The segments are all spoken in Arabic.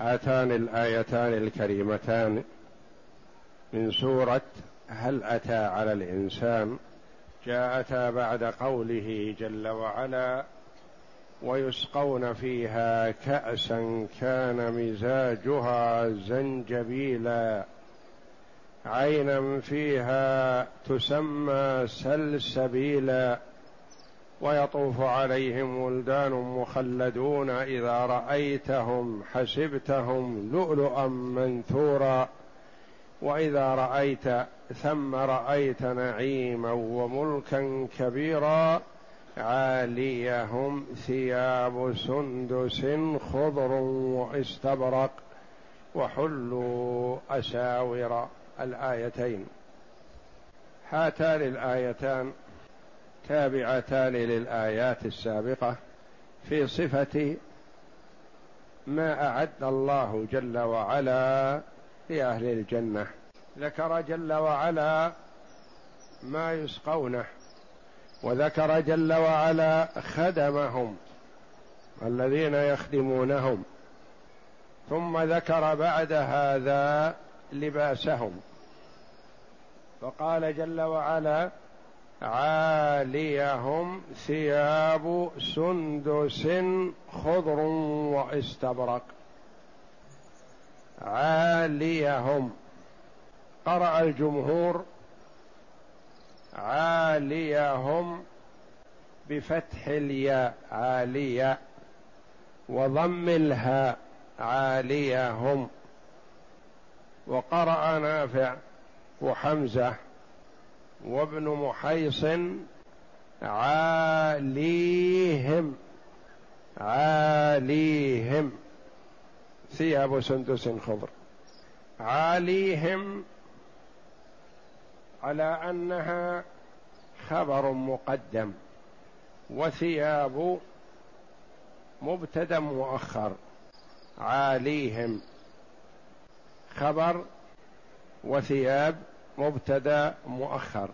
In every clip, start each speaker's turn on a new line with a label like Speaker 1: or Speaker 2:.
Speaker 1: هاتان الآيتان الكريمتان من سورة هل أتى على الإنسان؟ جاءتا بعد قوله جل وعلا ويسقون فيها كأسا كان مزاجها زنجبيلا. عينا فيها تسمى سلسبيلا. ويطوف عليهم ولدان مخلدون إذا رأيتهم حسبتهم لؤلؤا منثورا. وإذا رأيت ثم رأيت نعيما وملكا كبيرا عاليهم ثياب سندس خضر واستبرق وحلوا أساور الآيتين. هاتان الآيتان. تابعتان للآيات السابقة في صفة ما أعد الله جل وعلا لأهل الجنة. ذكر جل وعلا ما يسقونه وذكر جل وعلا خدمهم الذين يخدمونهم ثم ذكر بعد هذا لباسهم. فقال جل وعلا عاليهم ثياب سندس خضر واستبرق. عاليهم. قرأ الجمهور. عاليهم بفتح الياء عالية. وضم الهاء عاليهم. وقرأ نافع وحمزة. وابن محيص عاليهم عاليهم. ثياب سندس خضر. عاليهم على أنها خبر مقدم وثياب مبتدا مؤخر. عاليهم خبر وثياب مبتدا مؤخر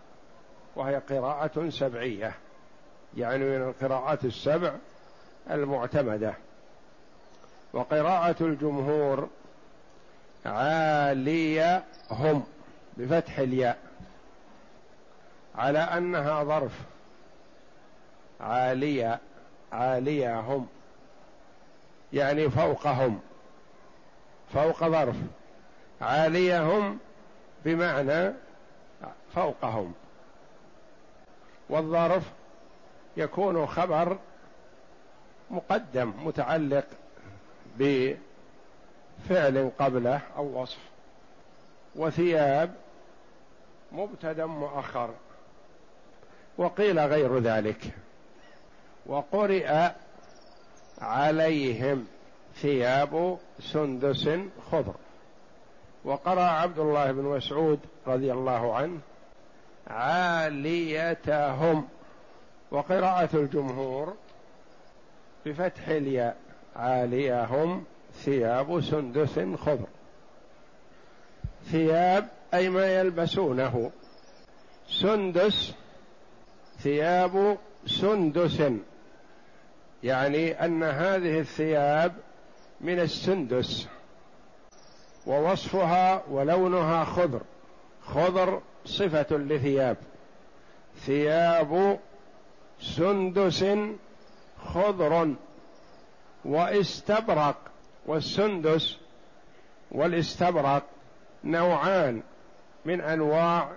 Speaker 1: وهي قراءة سبعية يعني من القراءات السبع المعتمدة. وقراءة الجمهور عالية هم بفتح الياء على أنها ظرف عالية عالية هم يعني فوقهم فوق ظرف عاليهم بمعنى فوقهم. والظرف يكون خبر مقدم متعلق بفعل قبله أو وصف. وثياب مبتدا مؤخر. وقيل غير ذلك. وقرئ عليهم ثياب سندس خضر. وقرأ عبد الله بن مسعود رضي الله عنه عاليتهم. وقراءة الجمهور بفتح الياء عاليهم ثياب سندس خضر. ثياب أي ما يلبسونه. سندس ثياب سندس. يعني أن هذه الثياب من السندس. ووصفها ولونها خضر. خضر صفة لثياب. ثياب سندس خضر واستبرق. والسندس والاستبرق نوعان من أنواع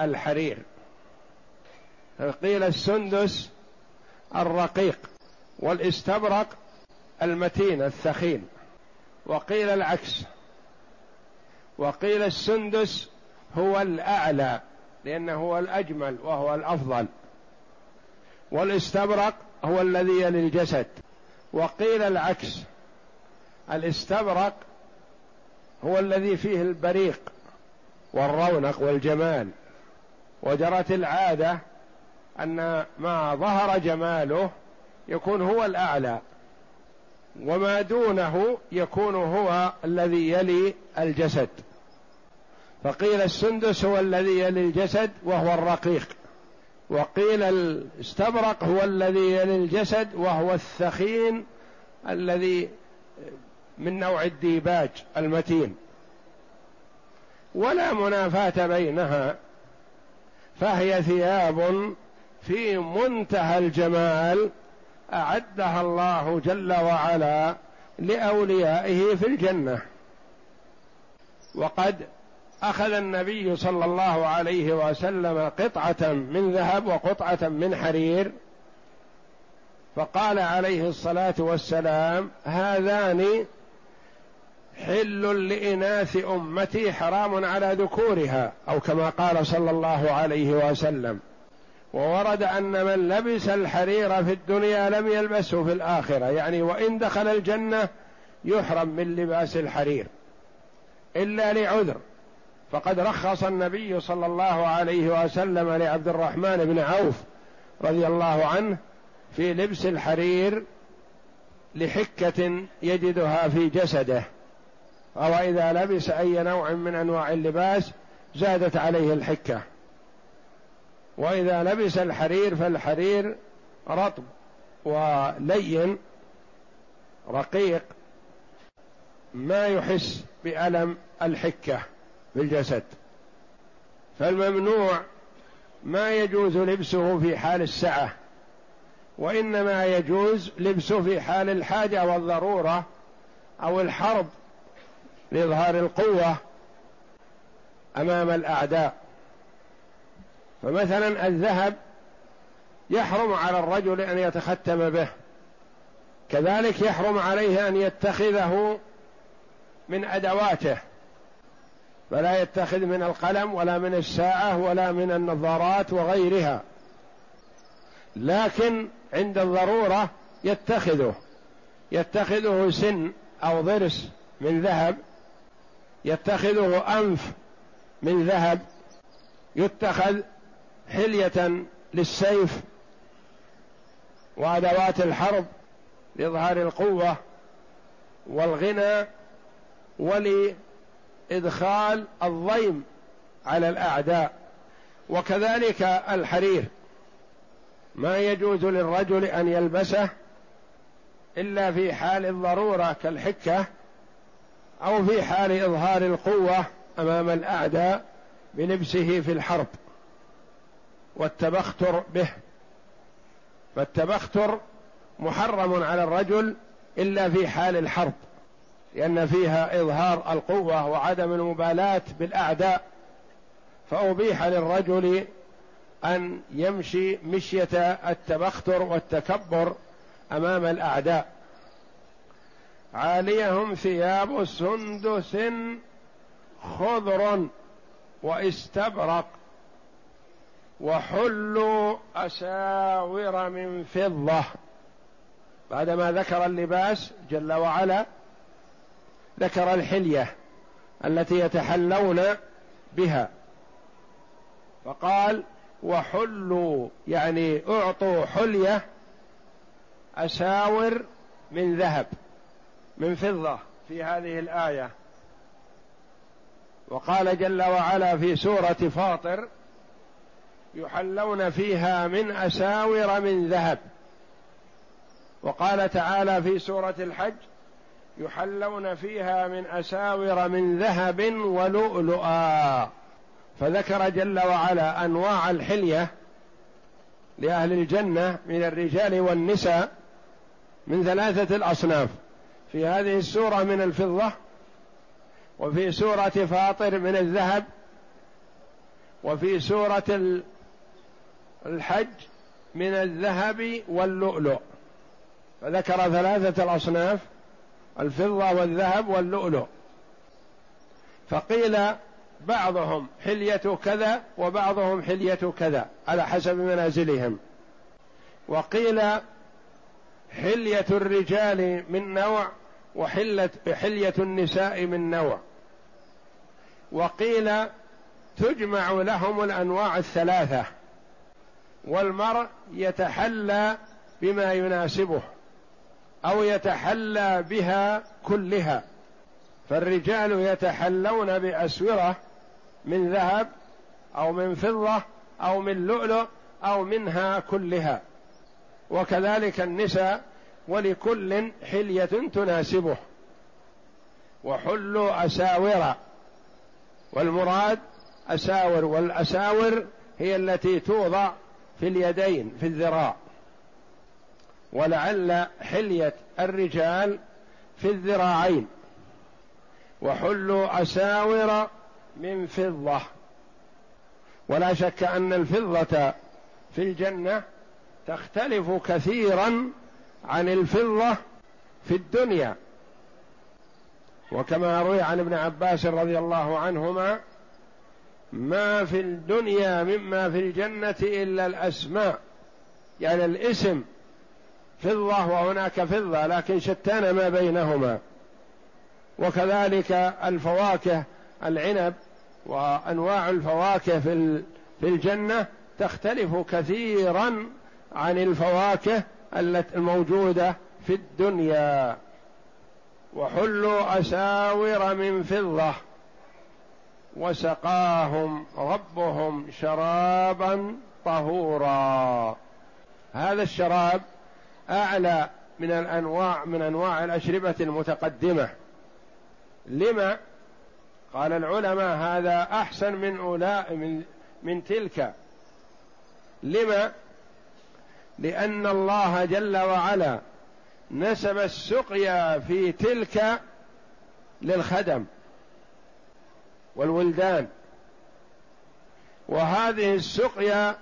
Speaker 1: الحرير. قيل السندس الرقيق والاستبرق المتين الثخين. وقيل العكس. وقيل السندس هو الأعلى لأنه هو الأجمل وهو الأفضل. والاستبرق هو الذي يلي الجسد. وقيل العكس الاستبرق هو الذي فيه البريق والرونق والجمال. وجرت العادة أن ما ظهر جماله يكون هو الأعلى وما دونه يكون هو الذي يلي الجسد. فقيل السندس هو الذي يلي الجسد وهو الرقيق. وقيل الاستبرق هو الذي يلي الجسد وهو الثخين الذي من نوع الديباج المتين. ولا منافاة بينها فهي ثياب في منتهى الجمال أعدها الله جل وعلا لأوليائه في الجنة. وقد أخذ النبي صلى الله عليه وسلم قطعة من ذهب وقطعة من حرير فقال عليه الصلاة والسلام هذان حل لإناث أمتي حرام على ذكورها أو كما قال صلى الله عليه وسلم. وورد أن من لبس الحرير في الدنيا لم يلبسه في الآخرة يعني وإن دخل الجنة يحرم من لباس الحرير إلا لعذر. فقد رخص النبي صلى الله عليه وسلم لعبد الرحمن بن عوف رضي الله عنه في لبس الحرير لحكة يجدها في جسده. أو إذا لبس أي نوع من أنواع اللباس زادت عليه الحكة. وإذا لبس الحرير فالحرير رطب ولين رقيق ما يحس بألم الحكة. في الجسد فالممنوع ما يجوز لبسه في حال السعه وإنما يجوز لبسه في حال الحاجة والضرورة أو الحرب لإظهار القوة أمام الأعداء. فمثلا الذهب يحرم على الرجل أن يتختم به كذلك يحرم عليه أن يتخذه من أدواته. فلا يتخذ من القلم ولا من الساعة ولا من النظارات وغيرها. لكن عند الضرورة يتخذه. يتخذه سن أو ضرس من ذهب. يتخذه أنف من ذهب. يتخذ حلية للسيف وأدوات الحرب لإظهار القوة والغنى ولادخال الضيم على الأعداء وكذلك الحرير. ما يجوز للرجل أن يلبسه إلا في حال الضرورة كالحكة أو في حال إظهار القوة أمام الأعداء بلبسه في الحرب والتبختر به. فالتبختر محرم على الرجل إلا في حال الحرب. لأن فيها إظهار القوة وعدم المبالاة بالأعداء فأبيح للرجل أن يمشي مشية التبختر والتكبر أمام الأعداء. عاليهم ثياب سندس خضر واستبرق وحلوا أساور من فضة. بعدما ذكر اللباس جل وعلا ذكر الحلية التي يتحلون بها. فقال وحلوا يعني أعطوا حلية أساور من ذهب من فضة في هذه الآية. وقال جل وعلا في سورة فاطر يحلون فيها من أساور من ذهب. وقال تعالى في سورة الحج يحلون فيها من أساور من ذهب ولؤلؤا. فذكر جل وعلا أنواع الحلية لأهل الجنة من الرجال والنساء من ثلاثة الأصناف. في هذه السورة من الفضة وفي سورة فاطر من الذهب وفي سورة الحج من الذهب واللؤلؤ. فذكر ثلاثة الأصناف. الفضة والذهب واللؤلؤ. فقيل بعضهم حلية كذا وبعضهم حلية كذا على حسب منازلهم. وقيل حلية الرجال من نوع وحلة حلية النساء من نوع. وقيل تجمع لهم الأنواع الثلاثة. والمرء يتحلى بما يناسبه. أو يتحلى بها كلها. فالرجال يتحلون بأسورة من ذهب أو من فضة أو من لؤلؤ أو منها كلها. وكذلك النساء ولكل حلية تناسبه. وحلوا أساور. والمراد أساور والأساور هي التي توضع في اليدين في الذراع. ولعل حلية الرجال في الذراعين وحلوا أساور من فضة. ولا شك أن الفضة في الجنة تختلف كثيرا عن الفضة في الدنيا. وكما روي عن ابن عباس رضي الله عنهما ما في الدنيا مما في الجنة إلا الأسماء يعني الاسم فضة وهناك فضة لكن شتان ما بينهما. وكذلك الفواكه العنب وأنواع الفواكه في في الجنة تختلف كثيرا عن الفواكه الموجودة في الدنيا. وحلوا أساور من فضة. وسقاهم ربهم شرابا طهورا. هذا الشراب أعلى من الانواع من أنواع الأشربة المتقدمة. لما؟ قال العلماء هذا أحسن من أولاء من من تلك. لما؟ لأن الله جل وعلا نسب السقيا في تلك للخدم والولدان. وهذه السقيا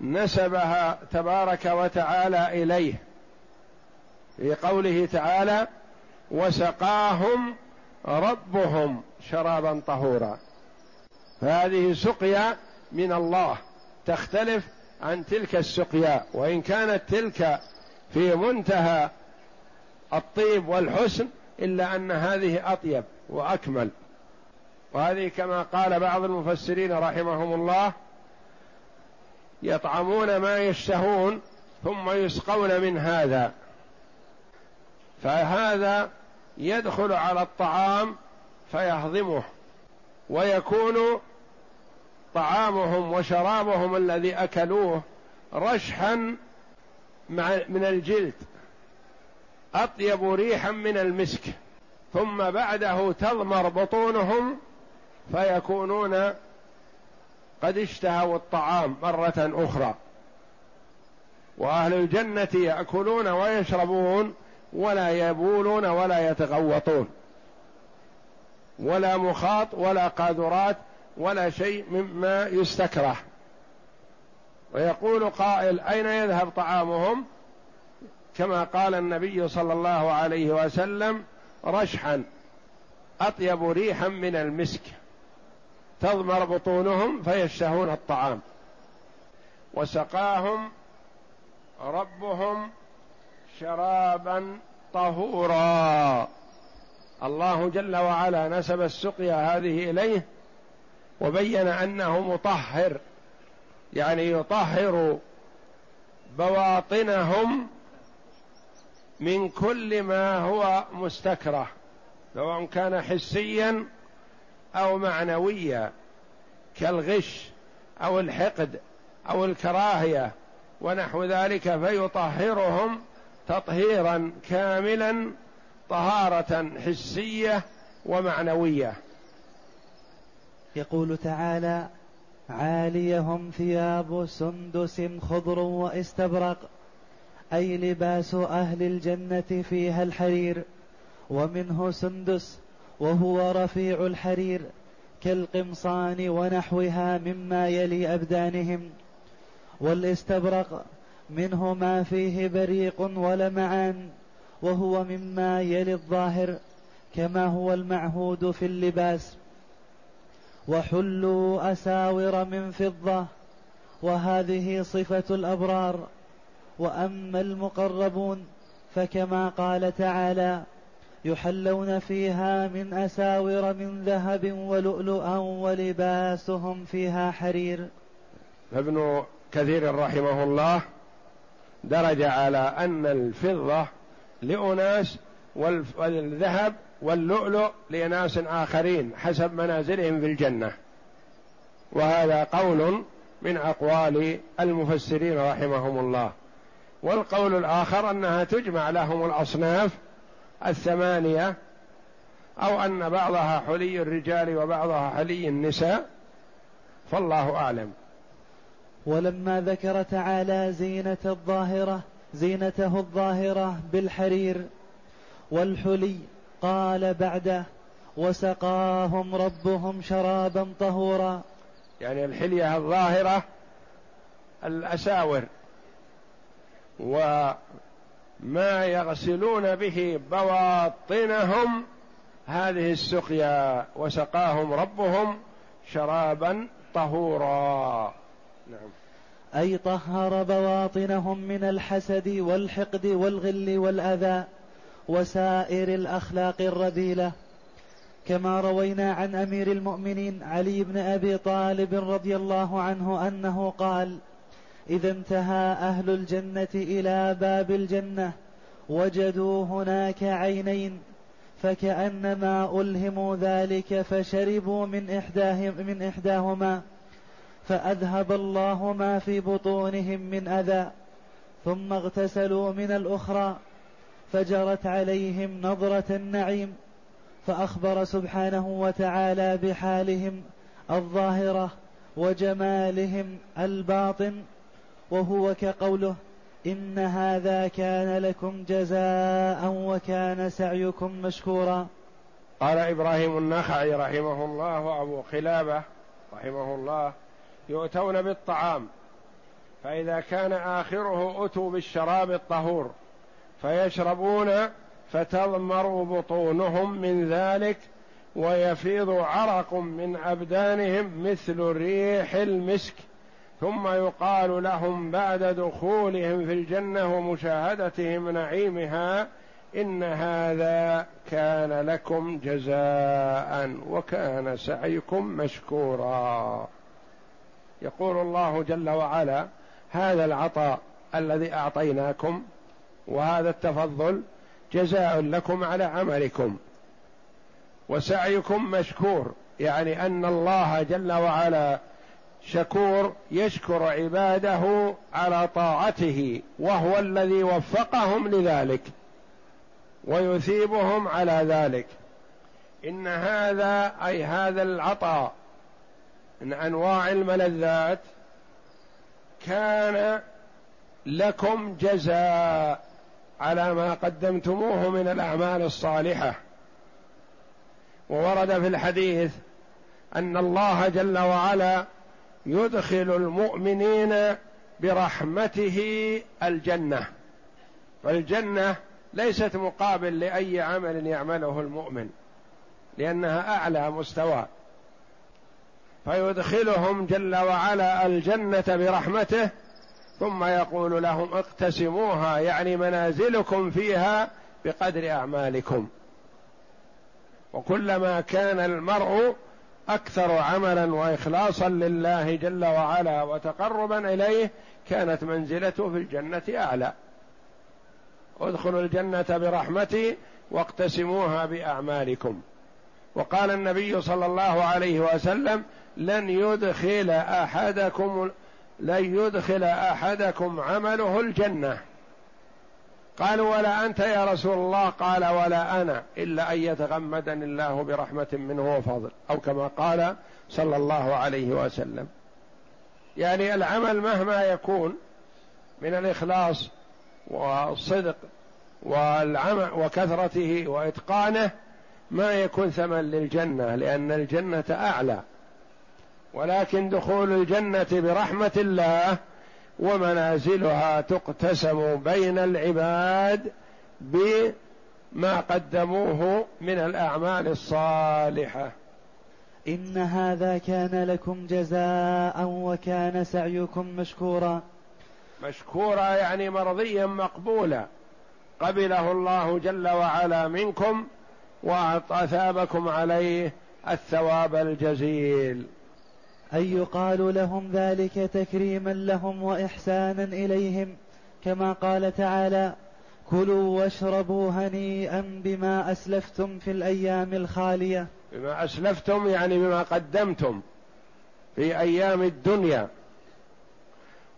Speaker 1: نسبها تبارك وتعالى إليه. في قوله تعالى وسقاهم ربهم شرابا طهورا. فهذه سقيا من الله تختلف عن تلك السقيا وإن كانت تلك في منتهى الطيب والحسن إلا أن هذه أطيب وأكمل. وهذه كما قال بعض المفسرين رحمهم الله يطعمون ما يشتهون ثم يسقون من هذا. فهذا يدخل على الطعام فيهضمه ويكون طعامهم وشرابهم الذي أكلوه رشحا من الجلد أطيب ريحا من المسك ثم بعده تضمر بطونهم فيكونون قد اشتهوا الطعام مرة أخرى. وأهل الجنة يأكلون ويشربون ولا يبولون ولا يتغوطون. ولا مخاط ولا قاذورات ولا شيء مما يستكره. ويقول قائل أين يذهب طعامهم؟ كما قال النبي صلى الله عليه وسلم رشحا أطيب ريحا من المسك. تضمر بطونهم فيشتهون الطعام. وسقاهم ربهم شرابا طهورا. الله جل وعلا نسب السقيا هذه إليه وبين أنه مطهر يعني يطهر بواطنهم من كل ما هو مستكره سواء كان حسيا أو معنويا كالغش أو الحقد أو الكراهية ونحو ذلك فيطهرهم تطهيرا كاملا طهارة حسية ومعنوية.
Speaker 2: يقول تعالى عاليهم ثياب سندس خضر واستبرق أي لباس أهل الجنة فيها الحرير. ومنه سندس وهو رفيع الحرير كالقمصان ونحوها مما يلي أبدانهم. والاستبرق منه ما فيه بريق ولمعان وهو مما يلي الظاهر كما هو المعهود في اللباس. وحلوا أساور من فضة وهذه صفة الأبرار. وأما المقربون فكما قال تعالى يحلون فيها من أساور من ذهب ولؤلؤا ولباسهم فيها حرير.
Speaker 1: ابن كثير رحمه الله درج على أن الفضة لأناس والذهب واللؤلؤ لناس آخرين حسب منازلهم في الجنة. وهذا قول من أقوال المفسرين رحمهم الله. والقول الآخر أنها تجمع لهم الأصناف الثمانية أو أن بعضها حلي الرجال وبعضها حلي النساء فالله أعلم.
Speaker 2: ولما ذكر تعالى زينة الظاهرة زينته الظاهرة بالحرير والحلي قال بعده وسقاهم ربهم شرابا طهورا.
Speaker 1: يعني الحلية الظاهرة الأساور وما يغسلون به بواطنهم هذه السقيا وسقاهم ربهم شرابا طهورا.
Speaker 2: نعم. أي طهر بواطنهم من الحسد والحقد والغل والأذى وسائر الأخلاق الرذيلة. كما روينا عن أمير المؤمنين علي بن أبي طالب رضي الله عنه أنه قال إذا انتهى أهل الجنة إلى باب الجنة وجدوا هناك عينين فكأنما ألهموا ذلك فشربوا من إحداهم من إحداهما فأذهب الله ما في بطونهم من أذى ثم اغتسلوا من الأخرى فجرت عليهم نظرة النعيم فأخبر سبحانه وتعالى بحالهم الظاهرة وجمالهم الباطن وهو كقوله إن هذا كان لكم جزاء وكان سعيكم مشكورا.
Speaker 1: قال إبراهيم النخعي رحمه الله وأبو خلابة رحمه الله يؤتون بالطعام فإذا كان آخره أتوا بالشراب الطهور فيشربون فتضمر بطونهم من ذلك ويفيض عرق من أبدانهم مثل ريح المسك ثم يقال لهم بعد دخولهم في الجنة ومشاهدتهم نعيمها إن هذا كان لكم جزاء وكان سعيكم مشكورا. يقول الله جل وعلا هذا العطاء الذي أعطيناكم وهذا التفضل جزاء لكم على عملكم وسعيكم مشكور. يعني أن الله جل وعلا شكور يشكر عباده على طاعته وهو الذي وفقهم لذلك ويثيبهم على ذلك. إن هذا أي هذا العطاء من أنواع الملذات كان لكم جزاء على ما قدمتموه من الأعمال الصالحة. وورد في الحديث أن الله جل وعلا يدخل المؤمنين برحمته الجنة. فالجنه ليست مقابل لأي عمل يعمله المؤمن لأنها أعلى مستوى. فيدخلهم جل وعلا الجنة برحمته ثم يقول لهم اقتسموها يعني منازلكم فيها بقدر أعمالكم. وكلما كان المرء أكثر عملا واخلاصا لله جل وعلا وتقربا إليه كانت منزلته في الجنة أعلى. ادخلوا الجنة برحمتي واقتسموها بأعمالكم. وقال النبي صلى الله عليه وسلم لن يدخل أحدكم لن يدخل أحدكم عمله الجنة. قالوا ولا أنت يا رسول الله؟ قال ولا أنا إلا أن يتغمدني الله برحمة منه وفضل. أو كما قال صلى الله عليه وسلم. يعني العمل مهما يكون من الإخلاص والصدق والعمل وكثرته وإتقانه ما يكون ثمن للجنة لأن الجنة أعلى. ولكن دخول الجنة برحمة الله ومنازلها تقتسم بين العباد بما قدموه من الأعمال الصالحة.
Speaker 2: إن هذا كان لكم جزاء وكان سعيكم مشكورا.
Speaker 1: مشكورا يعني مرضيا مقبولا. قبله الله جل وعلا منكم وأثابكم عليه الثواب الجزيل.
Speaker 2: أن يقال لهم ذلك تكريما لهم وإحسانا إليهم كما قال تعالى كلوا واشربوا هنيئا بما أسلفتم في الأيام الخالية.
Speaker 1: بما أسلفتم يعني بما قدمتم في أيام الدنيا.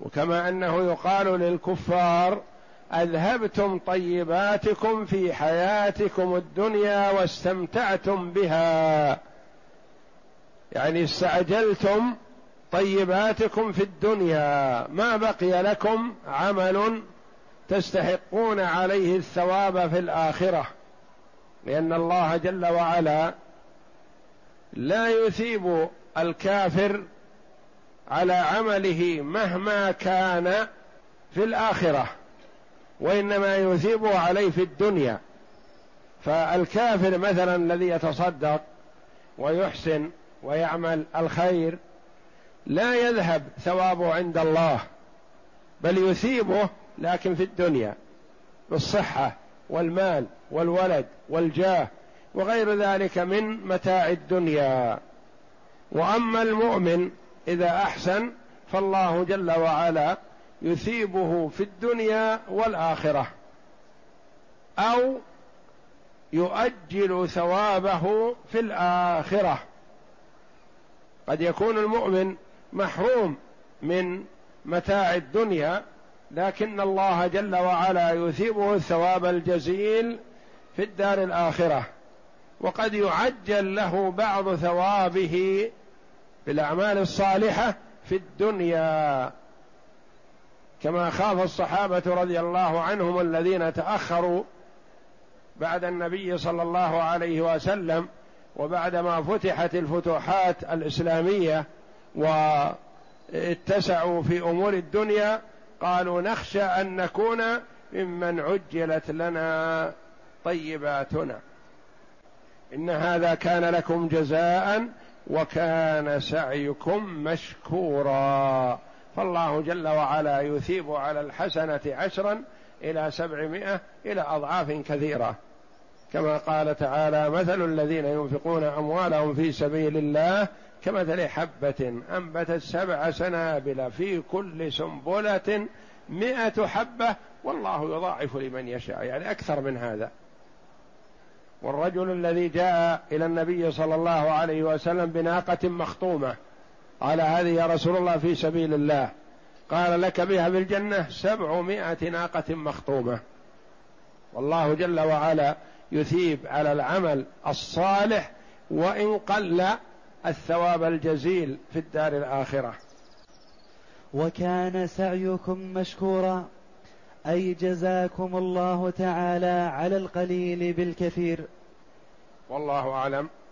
Speaker 1: وكما أنه يقال للكفار أذهبتم طيباتكم في حياتكم الدنيا واستمتعتم بها. يعني استعجلتم طيباتكم في الدنيا. ما بقي لكم عمل تستحقون عليه الثواب في الآخرة. لأن الله جل وعلا لا يثيب الكافر على عمله مهما كان في الآخرة. وإنما يثيبه عليه في الدنيا. فالكافر مثلا الذي يتصدق ويحسن ويعمل الخير لا يذهب ثوابه عند الله بل يثيبه لكن في الدنيا بالصحة والمال والولد والجاه وغير ذلك من متاع الدنيا. وأما المؤمن إذا أحسن فالله جل وعلا يثيبه في الدنيا والآخرة أو يؤجل ثوابه في الآخرة. قد يكون المؤمن محروم من متاع الدنيا لكن الله جل وعلا يثيبه الثواب الجزيل في الدار الآخرة. وقد يعجل له بعض ثوابه بالاعمال الصالحة في الدنيا. كما خاف الصحابة رضي الله عنهم الذين تأخروا بعد النبي صلى الله عليه وسلم وبعدما فتحت الفتوحات الإسلامية واتسعوا في أمور الدنيا قالوا نخشى أن نكون ممن عجلت لنا طيباتنا. إن هذا كان لكم جزاء وكان سعيكم مشكورا. فالله جل وعلا يثيب على الحسنة عشرا إلى سبعمائة إلى أضعاف كثيرة. كما قال تعالى مثل الذين ينفقون أموالهم في سبيل الله كمثل حبة أنبتت سبع سنابل في كل سنبلة مئة حبة والله يضاعف لمن يشاء. يعني أكثر من هذا. والرجل الذي جاء إلى النبي صلى الله عليه وسلم بناقة مخطومة قال هذه يا رسول الله في سبيل الله. قال لك بها في الجنة سبعمائة ناقة مخطومة والله جل وعلا يثيب على العمل الصالح وإن قل الثواب الجزيل في الدار الآخرة.
Speaker 2: وكان سعيكم مشكورا أي جزاكم الله تعالى على القليل بالكثير.
Speaker 1: والله أعلم.